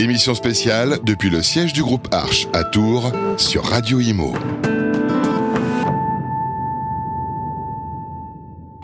Émission spéciale depuis le siège du groupe Arche à Tours sur Radio Imo.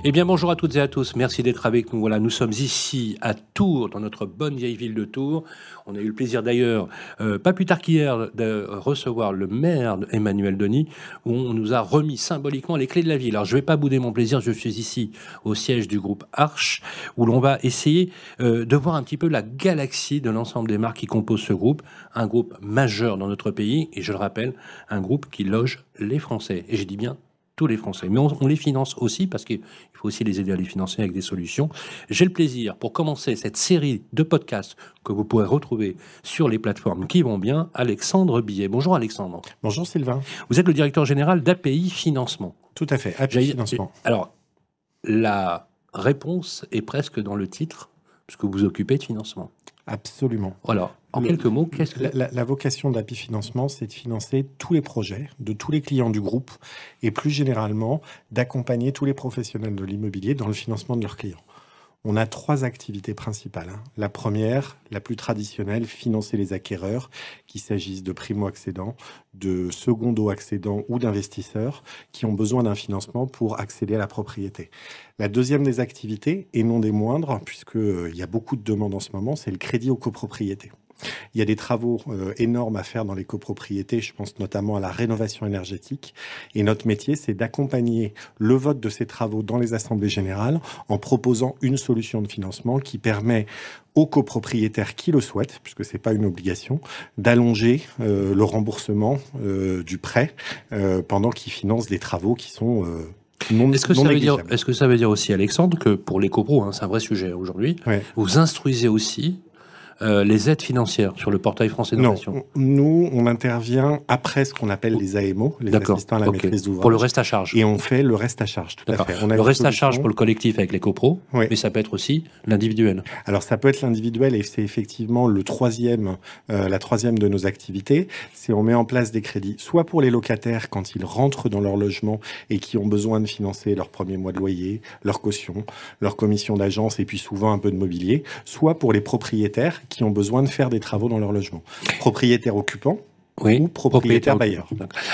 Eh bien, bonjour à toutes et à tous. Merci d'être avec nous. Voilà, nous sommes ici à Tours, dans notre bonne vieille ville de Tours. On a eu le plaisir d'ailleurs, euh, pas plus tard qu'hier, de recevoir le maire Emmanuel Denis, où on nous a remis symboliquement les clés de la ville. Alors, je ne vais pas bouder mon plaisir. Je suis ici au siège du groupe Arche, où l'on va essayer euh, de voir un petit peu la galaxie de l'ensemble des marques qui composent ce groupe. Un groupe majeur dans notre pays, et je le rappelle, un groupe qui loge les Français. Et j'ai dit bien tous les Français. Mais on, les finance aussi parce qu'il faut aussi les aider à les financer avec des solutions. J'ai le plaisir, pour commencer cette série de podcasts que vous pourrez retrouver sur les plateformes qui vont bien, Alexandre Billet. Bonjour Alexandre. Bonjour Sylvain. Vous êtes le directeur général d'API Financement. Tout à fait, API Financement. Alors, la réponse est presque dans le titre, puisque vous occupez de financement. Absolument. Alors, en quelques mots, qu'est-ce que... La, la, vocation d'API Financement, c'est de financer tous les projets de tous les clients du groupe et plus généralement d'accompagner tous les professionnels de l'immobilier dans le financement de leurs clients. On a trois activités principales. Hein. La première, la plus traditionnelle, financer les acquéreurs, qu'il s'agisse de primo-accédants, de secondo-accédants ou d'investisseurs qui ont besoin d'un financement pour accéder à la propriété. La deuxième des activités, et non des moindres, puisqu'il euh, y a beaucoup de demandes en ce moment, c'est le crédit aux copropriétés. Il y a des travaux euh, énormes à faire dans les copropriétés, je pense notamment à la rénovation énergétique. Et notre métier, c'est d'accompagner le vote de ces travaux dans les assemblées générales en proposant une solution de financement qui permet aux copropriétaires qui le souhaitent, puisque c'est pas une obligation, d'allonger euh, le remboursement euh, du prêt pendant qu'ils financent des travaux qui sont est-ce que, ça veut dire, est-ce que ça veut dire aussi, Alexandre, que pour les copros, hein, c'est un vrai sujet aujourd'hui, vous instruisez aussi euh, les aides financières sur le portail français d'innovation Non, nous, on intervient après ce qu'on appelle les AMO, les assistants à la maîtrise d'ouvrage. Pour le reste à charge. Et on fait le reste à charge, tout à fait. On a le reste à charge pour le collectif avec les copros, mais ça peut être aussi l'individuel. Alors ça peut être l'individuel et c'est effectivement le troisième, euh, la troisième de nos activités. C'est on met en place des crédits, soit pour les locataires quand ils rentrent dans leur logement et qui ont besoin de financer leur premier mois de loyer, leur caution, leur commission d'agence et puis souvent un peu de mobilier, soit pour les propriétaires qui ont besoin de faire des travaux dans leur logement. Propriétaires occupants, oui, ou propriétaires bailleurs.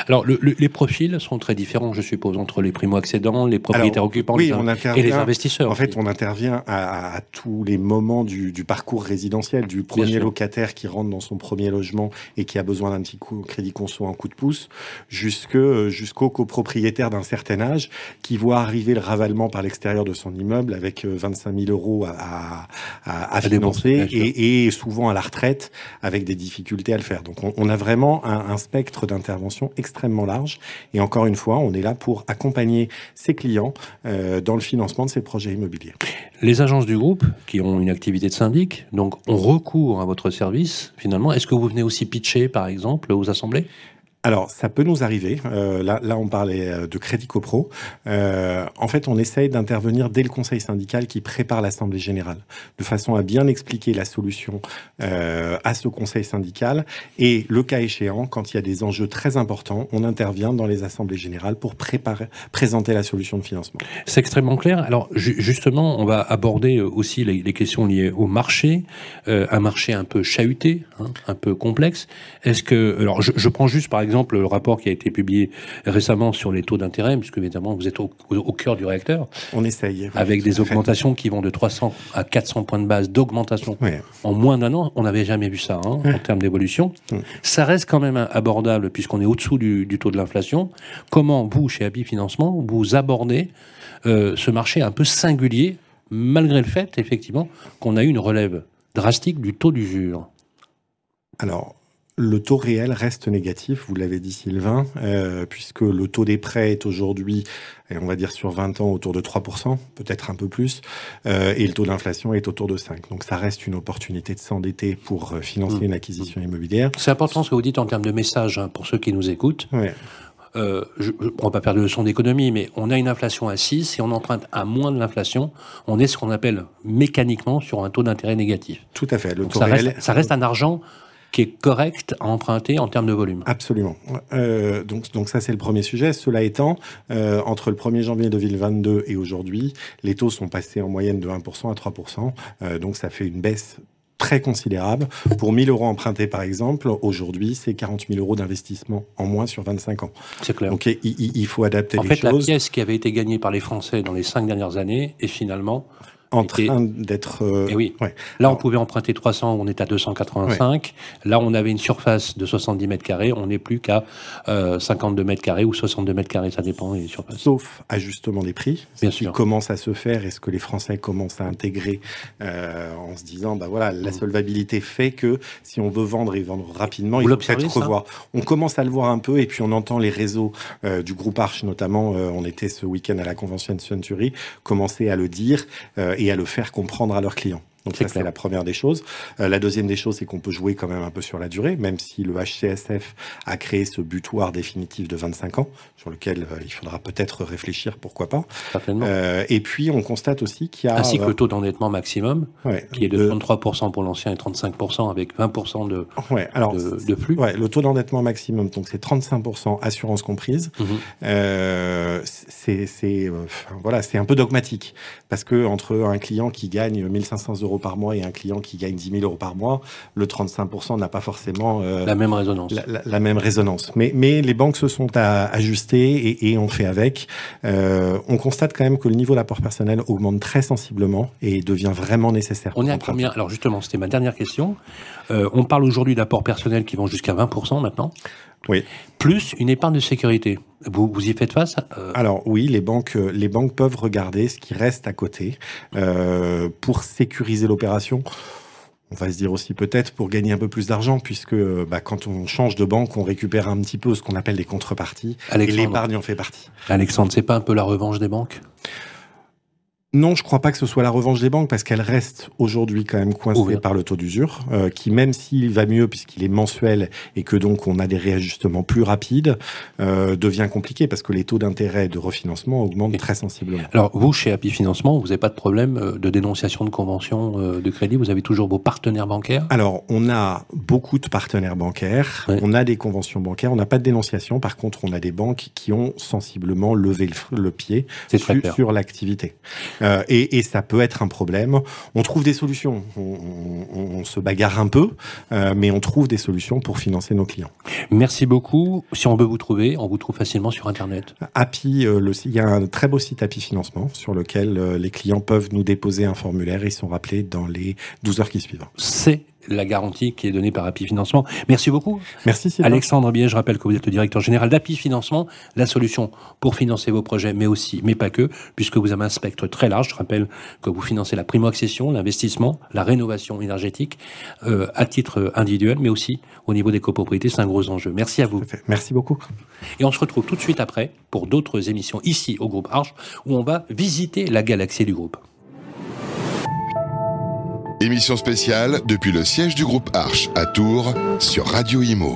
Alors, les profils sont très différents, je suppose, entre les primo-accédants, les propriétaires occupants et les investisseurs. En fait, on intervient à, tous les moments du, parcours résidentiel, du premier locataire qui rentre dans son premier logement et qui a besoin d'un petit coup, crédit conso en coup de pouce, jusque jusqu'au copropriétaire d'un certain âge qui voit arriver le ravalement par l'extérieur de son immeuble avec 25 euh, 000 euros à, à, financer et, souvent à la retraite avec des difficultés à le faire. Donc, on a vraiment un, spectre d'intervention extrêmement large. Et encore une fois, on est là pour accompagner ses clients euh, dans le financement de ces projets immobiliers. Les agences du groupe, qui ont une activité de syndic, donc on recourt à votre service finalement. Est-ce que vous venez aussi pitcher, par exemple, aux assemblées? Alors, ça peut nous arriver. Euh, là, on parlait euh, de crédit copro. Euh, en fait, on essaye d'intervenir dès le conseil syndical qui prépare l'assemblée générale, de façon à bien expliquer la solution euh, à ce conseil syndical. Et le cas échéant, quand il y a des enjeux très importants, on intervient dans les assemblées générales pour préparer, présenter la solution de financement. C'est extrêmement clair. Alors, justement, on va aborder aussi les, questions liées au marché, un marché un peu chahuté, hein, un peu complexe. Est-ce que, alors, je prends juste par exemple exemple, le rapport qui a été publié récemment sur les taux d'intérêt, puisque évidemment vous êtes au, cœur du réacteur. On essaye. Avec des augmentations qui vont de 300 à 400 points de base d'augmentation en moins d'un an. On n'avait jamais vu ça hein, en termes d'évolution. Ça reste quand même abordable puisqu'on est au-dessous du, taux de l'inflation. Comment vous, chez Happy Financement, vous abordez euh, ce marché un peu singulier, malgré le fait, effectivement, qu'on a eu une relève drastique du taux d'usure? Alors, le taux réel reste négatif, vous l'avez dit Sylvain, euh, puisque le taux des prêts est aujourd'hui, on va dire sur 20 ans, autour de 3%, peut-être un peu plus, euh, et le taux d'inflation est autour de 5%. Donc ça reste une opportunité de s'endetter pour euh, financer mmh. une acquisition immobilière. C'est important ce que vous dites en termes de message hein, pour ceux qui nous écoutent. Euh, je, on va pas perdre de leçon d'économie, mais on a une inflation à 6, si on emprunte à moins de l'inflation, on est ce qu'on appelle mécaniquement sur un taux d'intérêt négatif. Tout à fait. Le taux ça, reste, ça reste un argent qui est correct à emprunter en termes de volume. Absolument. Euh, donc, donc ça, c'est le premier sujet. Cela étant, euh, entre le 1er janvier 2022 et aujourd'hui, les taux sont passés en moyenne de 1% à 3%. Euh, donc ça fait une baisse très considérable. Pour 1000 euros empruntés, par exemple, aujourd'hui, c'est 40 000 euros d'investissement en moins sur 25 ans. C'est clair. Donc, il, il faut adapter en les fait, choses. la pièce qui avait été gagnée par les Français dans les cinq dernières années est finalement en train d'être. euh, Eh oui. ouais. Là, on pouvait emprunter 300, on est à 285. Là, on avait une surface de 70 mètres carrés, on n'est plus qu'à euh, 52 mètres carrés ou 62 mètres carrés, ça dépend des surfaces. Sauf ajustement des prix, Bien sûr. commence à se faire et ce que les Français commencent à intégrer euh, en se disant, bah voilà, la Mhm. solvabilité fait que si on veut vendre et vendre rapidement, Vous il faut peut-être revoir. On commence à le voir un peu et puis on entend les réseaux euh, du groupe Arch notamment. euh, on était ce week-end à la convention Century, commencer à le dire euh, et à le faire comprendre à leurs clients. Donc ça, c'est la première des choses. Euh, la deuxième des choses, c'est qu'on peut jouer quand même un peu sur la durée, même si le HCSF a créé ce butoir définitif de 25 ans, sur lequel euh, il faudra peut-être réfléchir, pourquoi pas. Certainement. Euh, et puis, on constate aussi qu'il y a... Ainsi que le taux d'endettement maximum, ouais, qui est de de- 33% pour l'ancien et 35% avec 20% de, ouais, alors, de, de flux. ouais, le taux d'endettement maximum, donc c'est 35% assurance comprise. Mhm. Euh, c'est voilà, c'est un peu dogmatique parce que entre un client qui gagne 1500 euros par mois et un client qui gagne 10 000 euros par mois, le 35% n'a pas forcément euh, La même résonance. la, la- la même résonance. Mais, mais les banques se sont à- ajustées et, et on fait avec. Euh, on constate quand même que le niveau d'apport personnel augmente très sensiblement et devient vraiment nécessaire. On est à combien? Alors justement, c'était ma dernière question. Euh, on parle aujourd'hui d'apports personnels qui vont jusqu'à 20% maintenant. Oui. Plus une épargne de sécurité. Vous, vous y faites face Euh, Alors oui, les banques, euh, les banques peuvent regarder ce qui reste à côté euh, pour sécuriser l'opération. On va se dire aussi peut-être pour gagner un peu plus d'argent, puisque euh, bah, quand on change de banque, on récupère un petit peu ce qu'on appelle des contreparties, et Alexandre, l'épargne en fait partie. Alexandre, c'est pas un peu la revanche des banques? Non, je crois pas que ce soit la revanche des banques parce qu'elles restent aujourd'hui quand même coincées par le taux d'usure, euh, qui même s'il va mieux puisqu'il est mensuel et que donc on a des réajustements plus rapides, euh, devient compliqué parce que les taux d'intérêt de refinancement augmentent Et- très sensiblement. Alors vous, chez Happy Financement, vous n'avez pas de problème euh, de dénonciation de convention euh, de crédit? Vous avez toujours vos partenaires bancaires? Alors, on a beaucoup de partenaires bancaires, on a des conventions bancaires, on n'a pas de dénonciation. Par contre, on a des banques qui ont sensiblement levé le, le pied sur l'activité. Euh, et, et ça peut être un problème. On trouve des solutions. On, on- on se bagarre un peu, euh, mais on trouve des solutions pour financer nos clients. Merci beaucoup. Si on veut vous trouver, on vous trouve facilement sur Internet. Happy, euh, le, il y a un très beau site Happy Financement sur lequel euh, les clients peuvent nous déposer un formulaire et ils sont rappelés dans les 12 heures qui suivent. C'est la garantie qui est donnée par Happy Financement. Merci beaucoup. Merci Sylvain. Alexandre Biet, je rappelle que vous êtes le directeur général d'Happy Financement, la solution pour financer vos projets, mais aussi, mais pas que, puisque vous avez un spectre très large. Je rappelle que vous financez la primo-accession, l'investissement, la rénovation énergétique, euh, à titre individuel, mais aussi au niveau des copropriétés. C'est un gros enjeu. Merci à vous. Merci beaucoup. Et on se retrouve tout de suite après pour d'autres émissions ici au groupe Arche, où on va visiter la galaxie du groupe. Émission spéciale depuis le siège du groupe Arche à Tours sur Radio Imo.